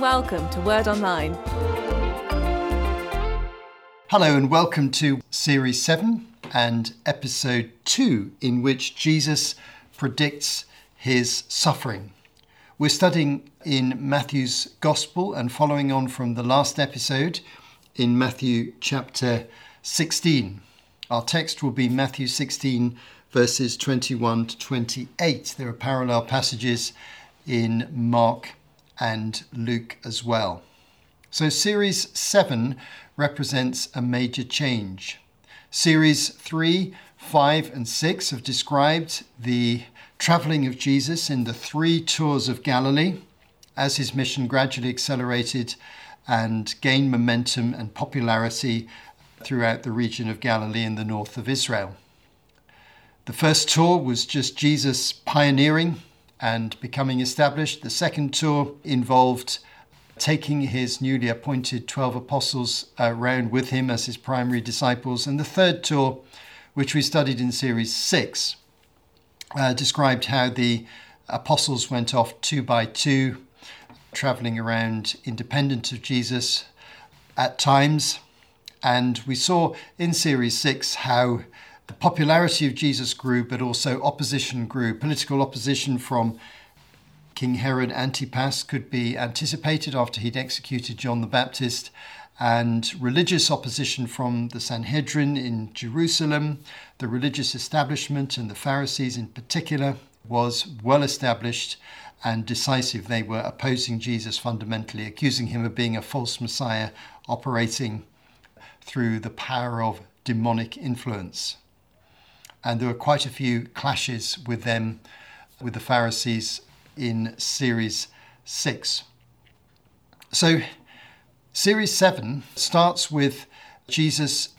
welcome to Word Online. Hello, and welcome to Series 7 and Episode 2, in which Jesus predicts his suffering. We're studying in Matthew's Gospel and following on from the last episode in Matthew chapter 16. Our text will be Matthew 16, verses 21 to 28. There are parallel passages in Mark and Luke as well. So, Series 7 represents a major change. Series 3, 5, and 6 have described the travelling of Jesus in the three tours of Galilee as his mission gradually accelerated and gained momentum and popularity throughout the region of Galilee in the north of Israel. The first tour was just Jesus pioneering and becoming established. The second tour involved taking his newly appointed 12 apostles around with him as his primary disciples. And the third tour, which we studied in series six, uh, described how the apostles went off two by two, traveling around independent of Jesus at times. And we saw in series six how the popularity of Jesus grew, but also opposition grew. Political opposition from King Herod Antipas could be anticipated after he'd executed John the Baptist, and religious opposition from the Sanhedrin in Jerusalem, the religious establishment, and the Pharisees in particular, was well established and decisive. They were opposing Jesus fundamentally, accusing him of being a false Messiah operating through the power of demonic influence and there were quite a few clashes with them, with the Pharisees in series six. So, series seven starts with Jesus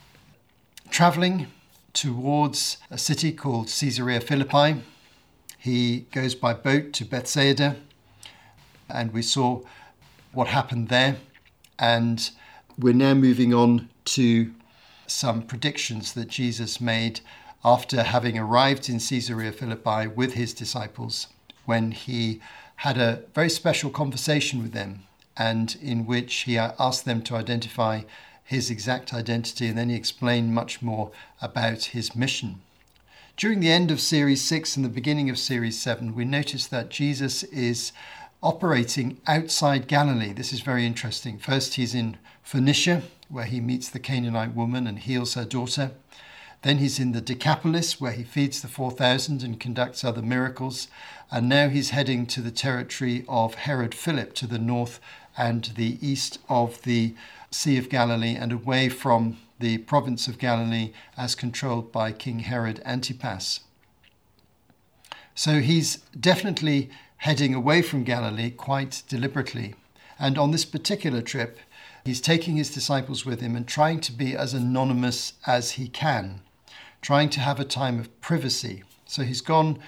traveling towards a city called Caesarea Philippi. He goes by boat to Bethsaida, and we saw what happened there. And we're now moving on to some predictions that Jesus made after having arrived in Caesarea Philippi with his disciples when he had a very special conversation with them and in which he asked them to identify his exact identity and then he explained much more about his mission. During the end of Series 6 and the beginning of Series 7, we notice that Jesus is operating outside Galilee. This is very interesting. First, he's in Phoenicia, where he meets the Canaanite woman and heals her daughter. Then he's in the Decapolis, where he feeds the 4,000 and conducts other miracles. And now he's heading to the territory of Herod Philip to the north and the east of the Sea of Galilee and away from the province of Galilee as controlled by King Herod Antipas. So he's definitely heading away from Galilee quite deliberately. And on this particular trip, he's taking his disciples with him and trying to be as anonymous as he can trying to have a time of privacy. So he's gone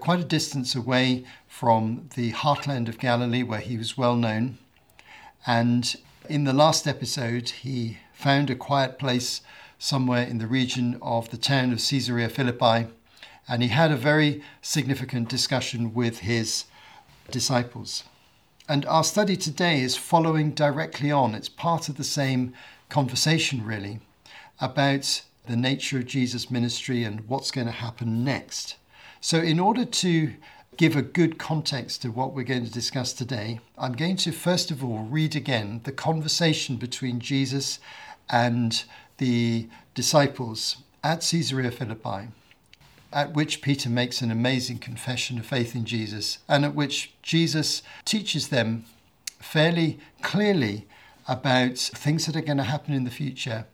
quite a distance away from the heartland of Galilee where he was well known. And in the last episode, he found a quiet place somewhere in the region of the town of Caesarea Philippi, and he had a very significant discussion with his disciples. And our study today is following directly on. It's part of the same conversation, really, about the nature of Jesus' ministry and what's going to happen next. So, in order to give a good context to what we're going to discuss today, I'm going to first of all read again the conversation between Jesus and the disciples at Caesarea Philippi, at which Peter makes an amazing confession of faith in Jesus, and at which Jesus teaches them fairly clearly about things that are going to happen in the future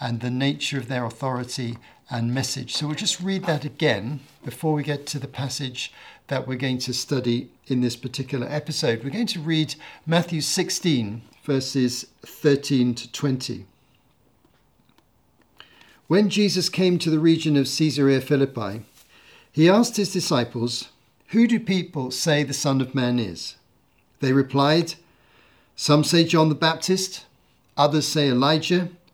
and the nature of their authority and message. So we'll just read that again before we get to the passage that we're going to study in this particular episode. We're going to read Matthew 16, verses 13 to 20. When Jesus came to the region of Caesarea Philippi, he asked his disciples, Who do people say the Son of Man is? They replied, Some say John the Baptist, others say Elijah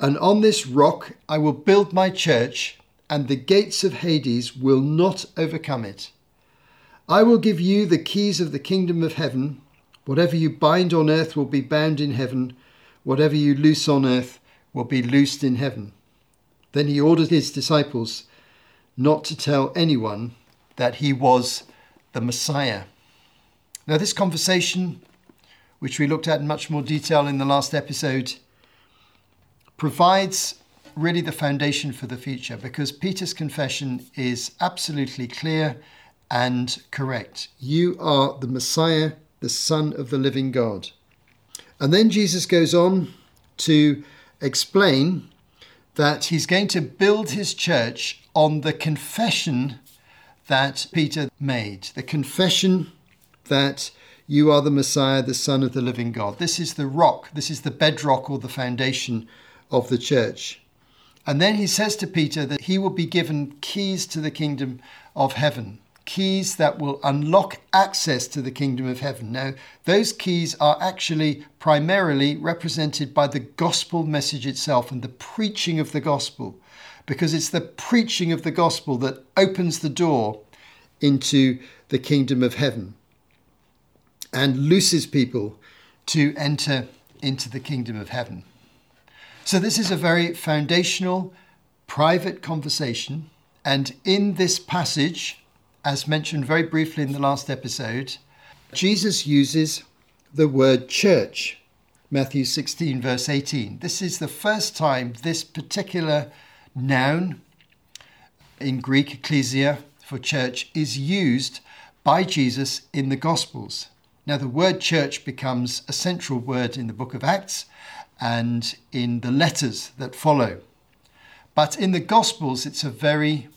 and on this rock I will build my church, and the gates of Hades will not overcome it. I will give you the keys of the kingdom of heaven. Whatever you bind on earth will be bound in heaven, whatever you loose on earth will be loosed in heaven. Then he ordered his disciples not to tell anyone that he was the Messiah. Now, this conversation, which we looked at in much more detail in the last episode, provides really the foundation for the future because Peter's confession is absolutely clear and correct. You are the Messiah, the Son of the living God. And then Jesus goes on to explain that he's going to build his church on the confession that Peter made, the confession that you are the Messiah, the Son of the living God. This is the rock, this is the bedrock or the foundation of the church. And then he says to Peter that he will be given keys to the kingdom of heaven keys that will unlock access to the kingdom of heaven. Now, those keys are actually primarily represented by the gospel message itself and the preaching of the gospel, because it's the preaching of the gospel that opens the door into the kingdom of heaven and looses people to enter into the kingdom of heaven. So, this is a very foundational, private conversation. And in this passage, as mentioned very briefly in the last episode, Jesus uses the word church. Matthew 16, verse 18. This is the first time this particular noun in Greek, ecclesia, for church, is used by Jesus in the Gospels. Now, the word church becomes a central word in the book of Acts and in the letters that follow. But in the Gospels, it's a very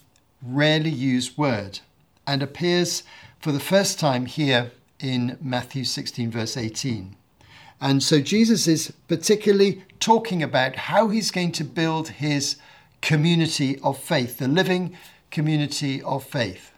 rarely used word and appears for the first time here in Matthew 16, verse 18. And so Jesus is particularly talking about how he's going to build his community of faith, the living community of faith.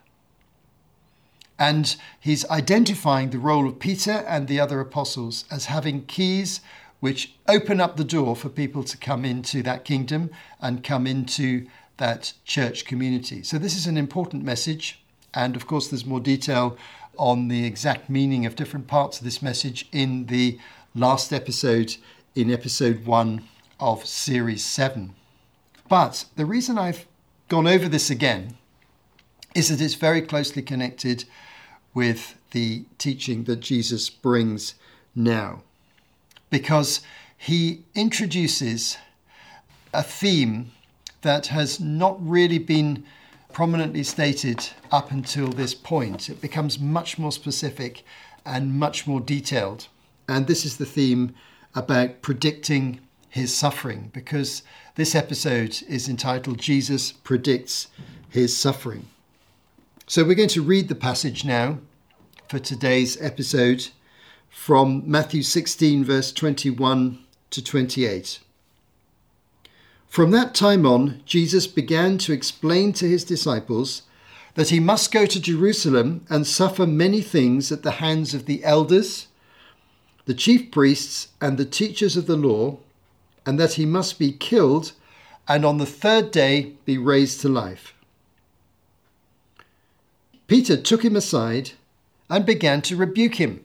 And he's identifying the role of Peter and the other apostles as having keys which open up the door for people to come into that kingdom and come into that church community. So, this is an important message. And of course, there's more detail on the exact meaning of different parts of this message in the last episode, in episode one of series seven. But the reason I've gone over this again is that it's very closely connected with the teaching that Jesus brings now. Because he introduces a theme that has not really been prominently stated up until this point. It becomes much more specific and much more detailed. And this is the theme about predicting his suffering, because this episode is entitled Jesus Predicts His Suffering. So we're going to read the passage now for today's episode from Matthew 16, verse 21 to 28. From that time on, Jesus began to explain to his disciples that he must go to Jerusalem and suffer many things at the hands of the elders, the chief priests, and the teachers of the law, and that he must be killed and on the third day be raised to life. Peter took him aside and began to rebuke him.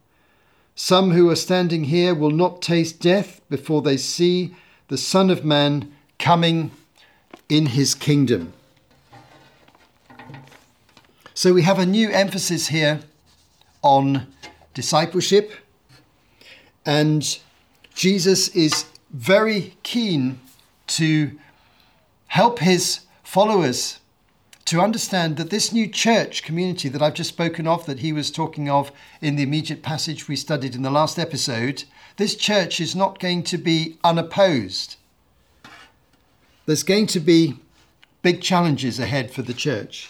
some who are standing here will not taste death before they see the Son of Man coming in his kingdom. So we have a new emphasis here on discipleship and Jesus is very keen to help his followers to understand that this new church community that I've just spoken of, that he was talking of in the immediate passage we studied in the last episode, this church is not going to be unopposed. There's going to be big challenges ahead for the church.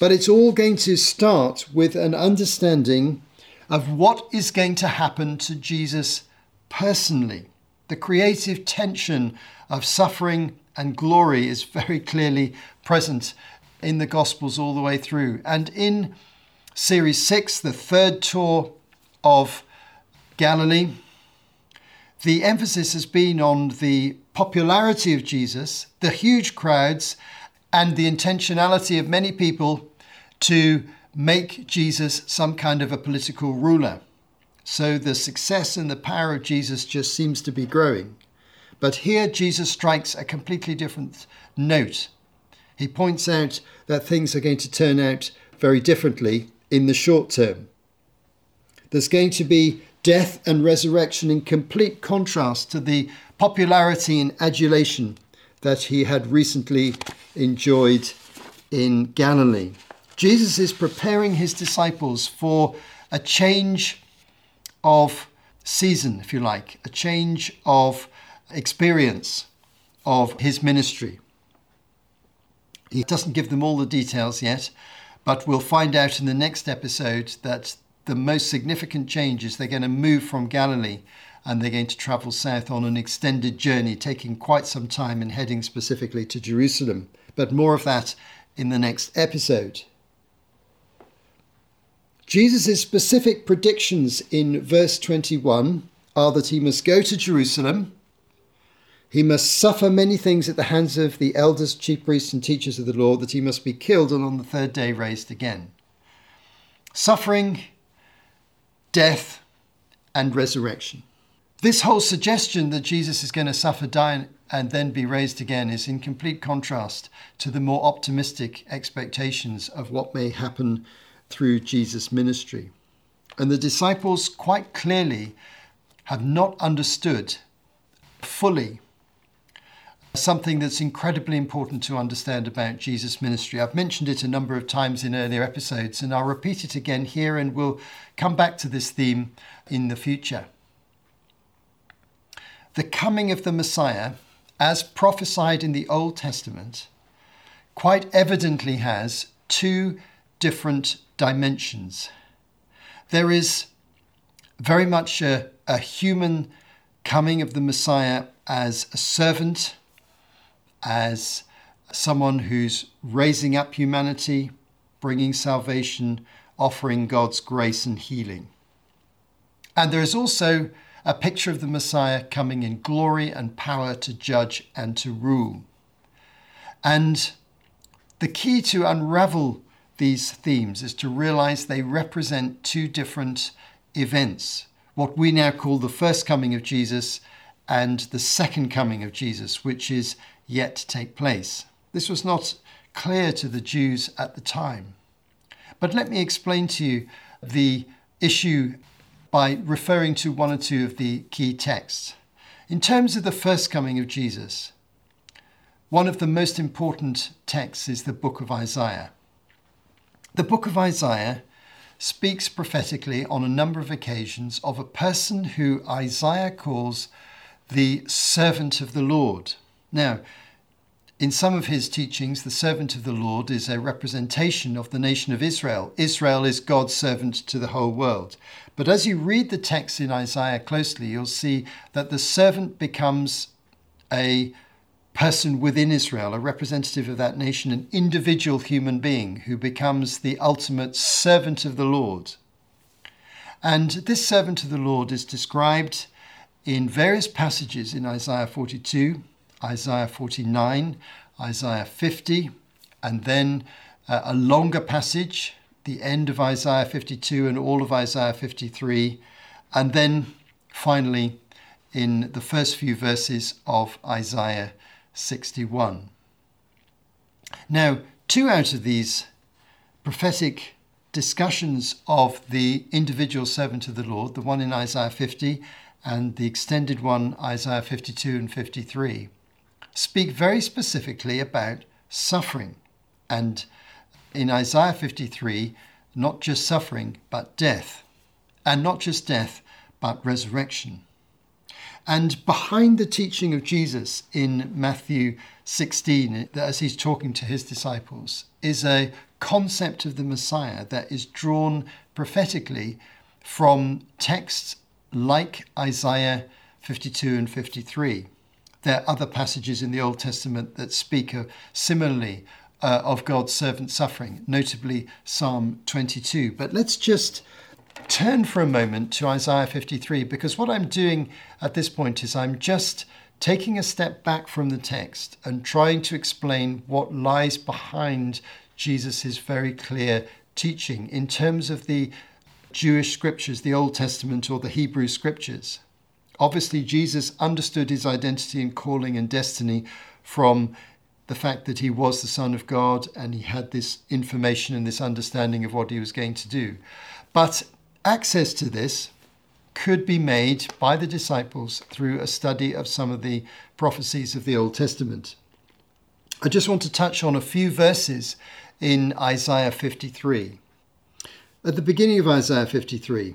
But it's all going to start with an understanding of what is going to happen to Jesus personally. The creative tension of suffering and glory is very clearly present in the Gospels all the way through. And in Series 6, the third tour of Galilee, the emphasis has been on the popularity of Jesus, the huge crowds, and the intentionality of many people to make Jesus some kind of a political ruler. So the success and the power of Jesus just seems to be growing. But here Jesus strikes a completely different note. He points out that things are going to turn out very differently in the short term. There's going to be death and resurrection in complete contrast to the popularity and adulation that he had recently enjoyed in Galilee. Jesus is preparing his disciples for a change of season, if you like, a change of experience of his ministry. He doesn't give them all the details yet, but we'll find out in the next episode that the most significant change is they're going to move from Galilee and they're going to travel south on an extended journey, taking quite some time and heading specifically to Jerusalem. But more of that in the next episode. Jesus' specific predictions in verse 21 are that he must go to Jerusalem, he must suffer many things at the hands of the elders, chief priests, and teachers of the law, that he must be killed and on the third day raised again. Suffering, death, and resurrection. This whole suggestion that Jesus is going to suffer, die, and then be raised again is in complete contrast to the more optimistic expectations of what may happen through Jesus' ministry. And the disciples quite clearly have not understood fully something that's incredibly important to understand about Jesus' ministry. I've mentioned it a number of times in earlier episodes, and I'll repeat it again here, and we'll come back to this theme in the future. The coming of the Messiah, as prophesied in the Old Testament, quite evidently has two different dimensions. There is very much a, a human coming of the Messiah as a servant, as someone who's raising up humanity, bringing salvation, offering God's grace and healing. And there is also a picture of the Messiah coming in glory and power to judge and to rule. And the key to unravel these themes is to realize they represent two different events what we now call the first coming of Jesus and the second coming of Jesus, which is yet to take place. This was not clear to the Jews at the time. But let me explain to you the issue by referring to one or two of the key texts. In terms of the first coming of Jesus, one of the most important texts is the book of Isaiah. The book of Isaiah speaks prophetically on a number of occasions of a person who Isaiah calls the servant of the Lord. Now, in some of his teachings, the servant of the Lord is a representation of the nation of Israel. Israel is God's servant to the whole world. But as you read the text in Isaiah closely, you'll see that the servant becomes a person within Israel, a representative of that nation, an individual human being who becomes the ultimate servant of the Lord. And this servant of the Lord is described in various passages in Isaiah 42, Isaiah 49, Isaiah 50, and then uh, a longer passage, the end of Isaiah 52 and all of Isaiah 53, and then finally in the first few verses of Isaiah 61. Now, two out of these prophetic discussions of the individual servant of the Lord, the one in Isaiah 50 and the extended one, Isaiah 52 and 53, speak very specifically about suffering. And in Isaiah 53, not just suffering, but death. And not just death, but resurrection. And behind the teaching of Jesus in Matthew 16, as he's talking to his disciples, is a concept of the Messiah that is drawn prophetically from texts like Isaiah 52 and 53. There are other passages in the Old Testament that speak of, similarly uh, of God's servant suffering, notably Psalm 22. But let's just turn for a moment to Isaiah 53 because what I'm doing at this point is I'm just taking a step back from the text and trying to explain what lies behind Jesus' very clear teaching in terms of the Jewish scriptures, the Old Testament or the Hebrew scriptures. Obviously, Jesus understood his identity and calling and destiny from the fact that he was the Son of God and he had this information and this understanding of what he was going to do. But access to this could be made by the disciples through a study of some of the prophecies of the Old Testament. I just want to touch on a few verses in Isaiah 53. At the beginning of Isaiah 53,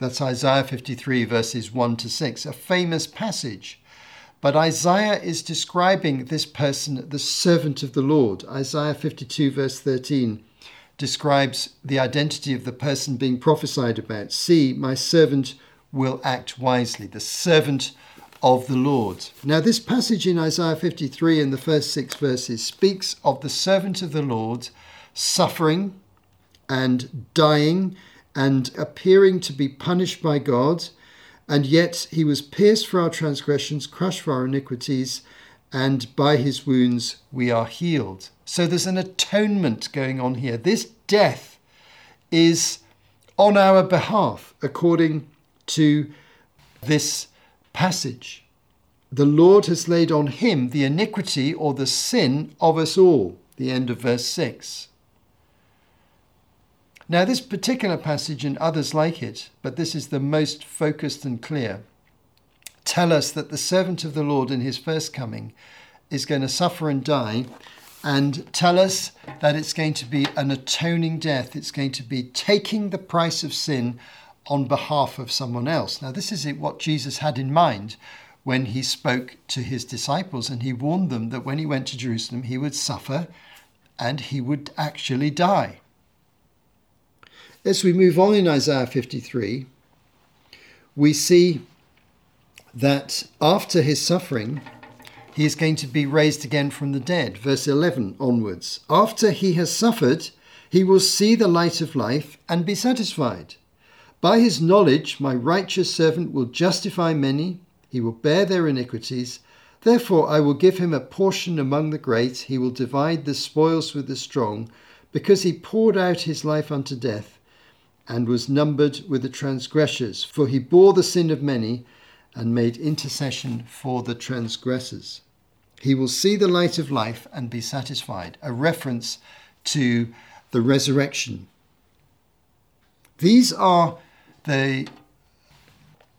That's Isaiah 53, verses 1 to 6, a famous passage. But Isaiah is describing this person, the servant of the Lord. Isaiah 52, verse 13, describes the identity of the person being prophesied about. See, my servant will act wisely. The servant of the Lord. Now, this passage in Isaiah 53 in the first six verses speaks of the servant of the Lord suffering and dying and appearing to be punished by God, and yet he was pierced for our transgressions, crushed for our iniquities, and by his wounds we are healed. So there's an atonement going on here. This death is on our behalf, according to this passage. The Lord has laid on him the iniquity or the sin of us all. The end of verse 6. Now, this particular passage and others like it, but this is the most focused and clear, tell us that the servant of the Lord in his first coming is going to suffer and die, and tell us that it's going to be an atoning death. It's going to be taking the price of sin on behalf of someone else. Now, this is what Jesus had in mind when he spoke to his disciples and he warned them that when he went to Jerusalem, he would suffer and he would actually die. As we move on in Isaiah 53, we see that after his suffering, he is going to be raised again from the dead. Verse 11 onwards. After he has suffered, he will see the light of life and be satisfied. By his knowledge, my righteous servant will justify many, he will bear their iniquities. Therefore, I will give him a portion among the great, he will divide the spoils with the strong, because he poured out his life unto death, and was numbered with the transgressors. For he bore the sin of many, and made intercession for the transgressors. He will see the light of life and be satisfied, a reference to the resurrection. These are the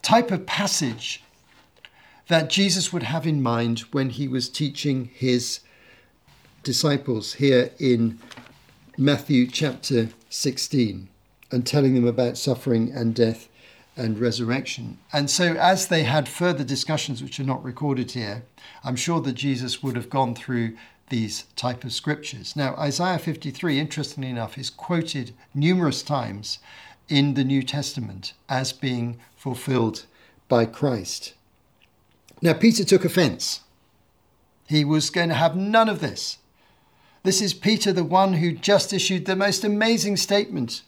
type of passage that Jesus would have in mind when he was teaching his disciples here in Matthew chapter 16 and telling them about suffering and death and resurrection. And so, as they had further discussions, which are not recorded here, I'm sure that Jesus would have gone through these type of scriptures. Now, Isaiah 53, interestingly enough, is quoted numerous times in the New Testament as being fulfilled by Christ. Now, Peter took offense. He was going to have none of this. This is Peter, the one who just issued the most amazing statement.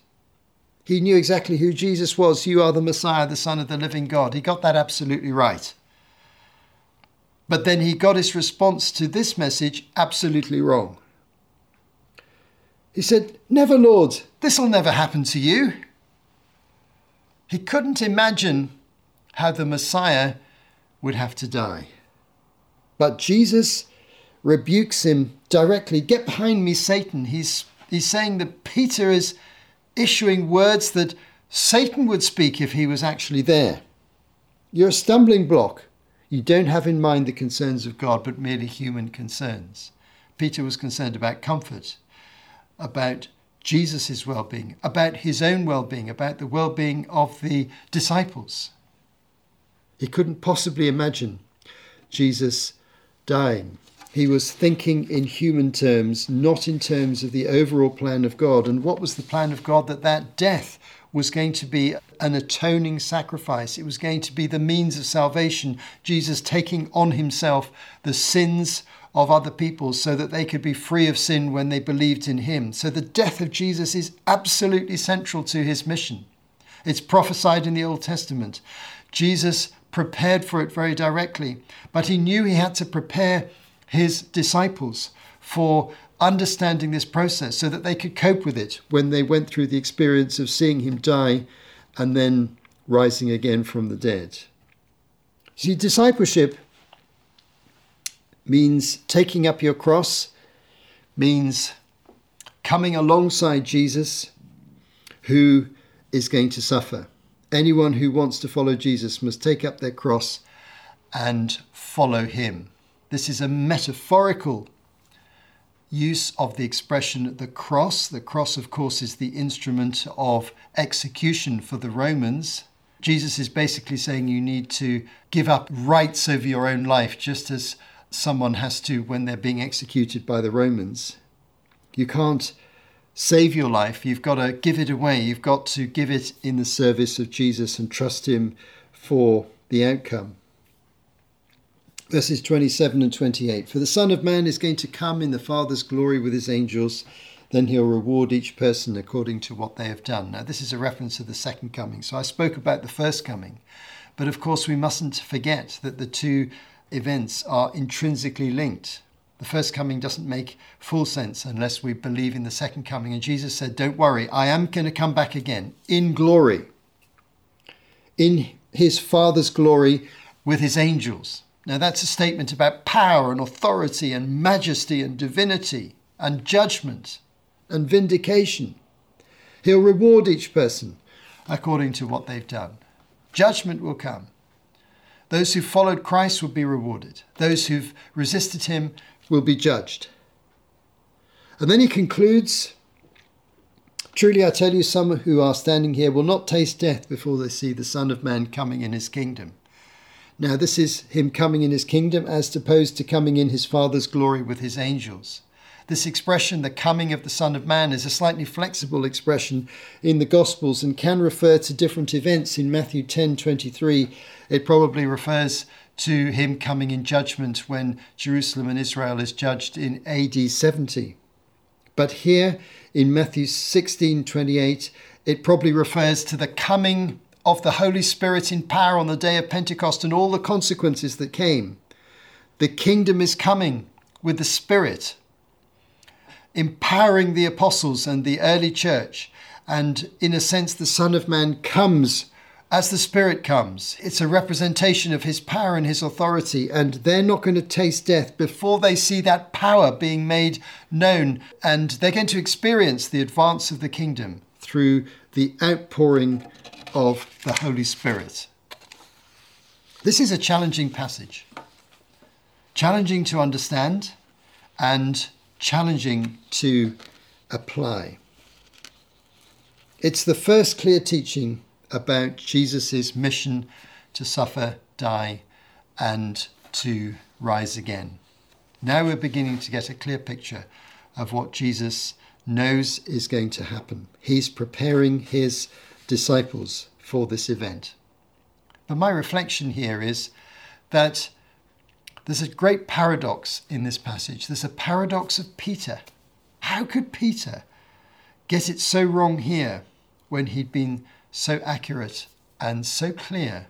He knew exactly who Jesus was. You are the Messiah, the Son of the living God. He got that absolutely right. But then he got his response to this message absolutely wrong. He said, Never, Lord, this'll never happen to you. He couldn't imagine how the Messiah would have to die. But Jesus rebukes him directly Get behind me, Satan. He's, he's saying that Peter is issuing words that Satan would speak if he was actually there. You're a stumbling block. You don't have in mind the concerns of God, but merely human concerns. Peter was concerned about comfort, about Jesus' well being, about his own well being, about the well being of the disciples. He couldn't possibly imagine Jesus dying. He was thinking in human terms, not in terms of the overall plan of God. And what was the plan of God? That that death was going to be an atoning sacrifice. It was going to be the means of salvation. Jesus taking on himself the sins of other people so that they could be free of sin when they believed in him. So the death of Jesus is absolutely central to his mission. It's prophesied in the Old Testament. Jesus prepared for it very directly, but he knew he had to prepare his disciples for understanding this process so that they could cope with it when they went through the experience of seeing him die and then rising again from the dead. See, discipleship means taking up your cross, means coming alongside Jesus, who is going to suffer. Anyone who wants to follow Jesus must take up their cross and follow him. This is a metaphorical use of the expression the cross. The cross, of course, is the instrument of execution for the Romans. Jesus is basically saying you need to give up rights over your own life, just as someone has to when they're being executed by the Romans. You can't save your life, you've got to give it away. You've got to give it in the service of Jesus and trust Him for the outcome verses 27 and 28. For the Son of Man is going to come in the Father's glory with his angels. Then he'll reward each person according to what they have done. Now, this is a reference to the second coming. So I spoke about the first coming. But of course, we mustn't forget that the two events are intrinsically linked. The first coming doesn't make full sense unless we believe in the second coming. And Jesus said, Don't worry, I am going to come back again in glory, in his Father's glory with his angels. Now, that's a statement about power and authority and majesty and divinity and judgment and vindication. He'll reward each person according to what they've done. Judgment will come. Those who followed Christ will be rewarded, those who've resisted him will be judged. And then he concludes Truly I tell you, some who are standing here will not taste death before they see the Son of Man coming in his kingdom. Now, this is him coming in his kingdom as opposed to coming in his Father's glory with his angels. This expression, the coming of the Son of Man, is a slightly flexible expression in the Gospels and can refer to different events. In Matthew 10 23, it probably refers to him coming in judgment when Jerusalem and Israel is judged in AD 70. But here in Matthew 16 28, it probably refers to the coming of the Holy Spirit in power on the day of Pentecost and all the consequences that came. The kingdom is coming with the Spirit, empowering the apostles and the early church. And in a sense, the Son of Man comes as the Spirit comes. It's a representation of His power and His authority, and they're not going to taste death before they see that power being made known, and they're going to experience the advance of the kingdom through the outpouring of the Holy Spirit. This is a challenging passage, challenging to understand and challenging to apply. It's the first clear teaching about Jesus' mission to suffer, die, and to rise again. Now we're beginning to get a clear picture of what Jesus knows is going to happen. He's preparing his disciples for this event. But my reflection here is that there's a great paradox in this passage. There's a paradox of Peter. How could Peter get it so wrong here when he'd been so accurate and so clear.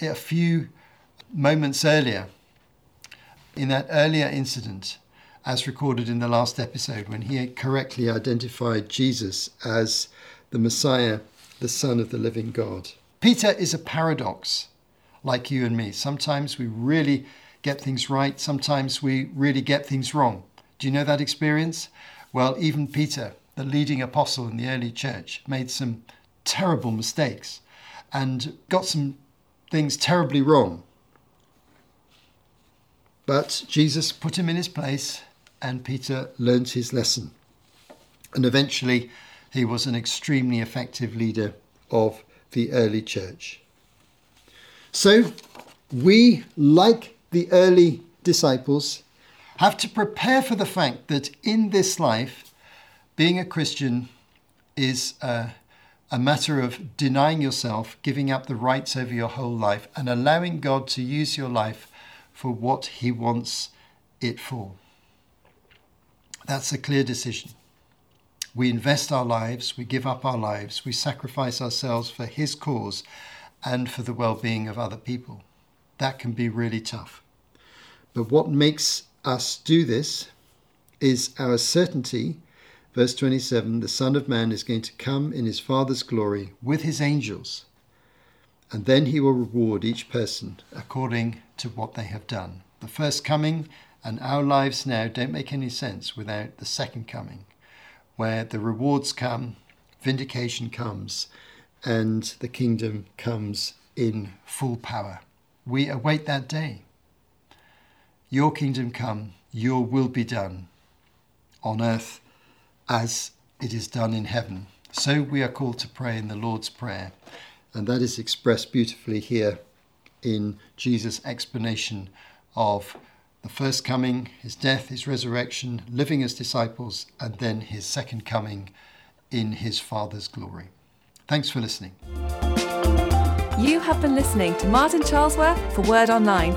A few moments earlier, in that earlier incident, as recorded in the last episode, when he correctly identified Jesus as the Messiah, the Son of the living God. Peter is a paradox, like you and me. Sometimes we really get things right, sometimes we really get things wrong. Do you know that experience? Well, even Peter, the leading apostle in the early church, made some terrible mistakes and got some things terribly wrong. But Jesus put him in his place, and Peter learnt his lesson. And eventually, he was an extremely effective leader of the early church. So, we, like the early disciples, have to prepare for the fact that in this life, being a Christian is a a matter of denying yourself, giving up the rights over your whole life, and allowing God to use your life for what He wants it for. That's a clear decision. We invest our lives, we give up our lives, we sacrifice ourselves for His cause and for the well being of other people. That can be really tough. But what makes us do this is our certainty Verse 27 The Son of Man is going to come in his Father's glory with his angels, and then he will reward each person according to what they have done. The first coming and our lives now don't make any sense without the second coming, where the rewards come, vindication comes, and the kingdom comes in full power. We await that day. Your kingdom come, your will be done on earth as it is done in heaven. So we are called to pray in the Lord's Prayer, and that is expressed beautifully here in Jesus' explanation of the first coming, his death, his resurrection, living as disciples, and then his second coming in his Father's glory. Thanks for listening. You have been listening to Martin Charlesworth for Word Online.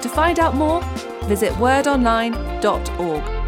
To find out more, visit wordonline.org.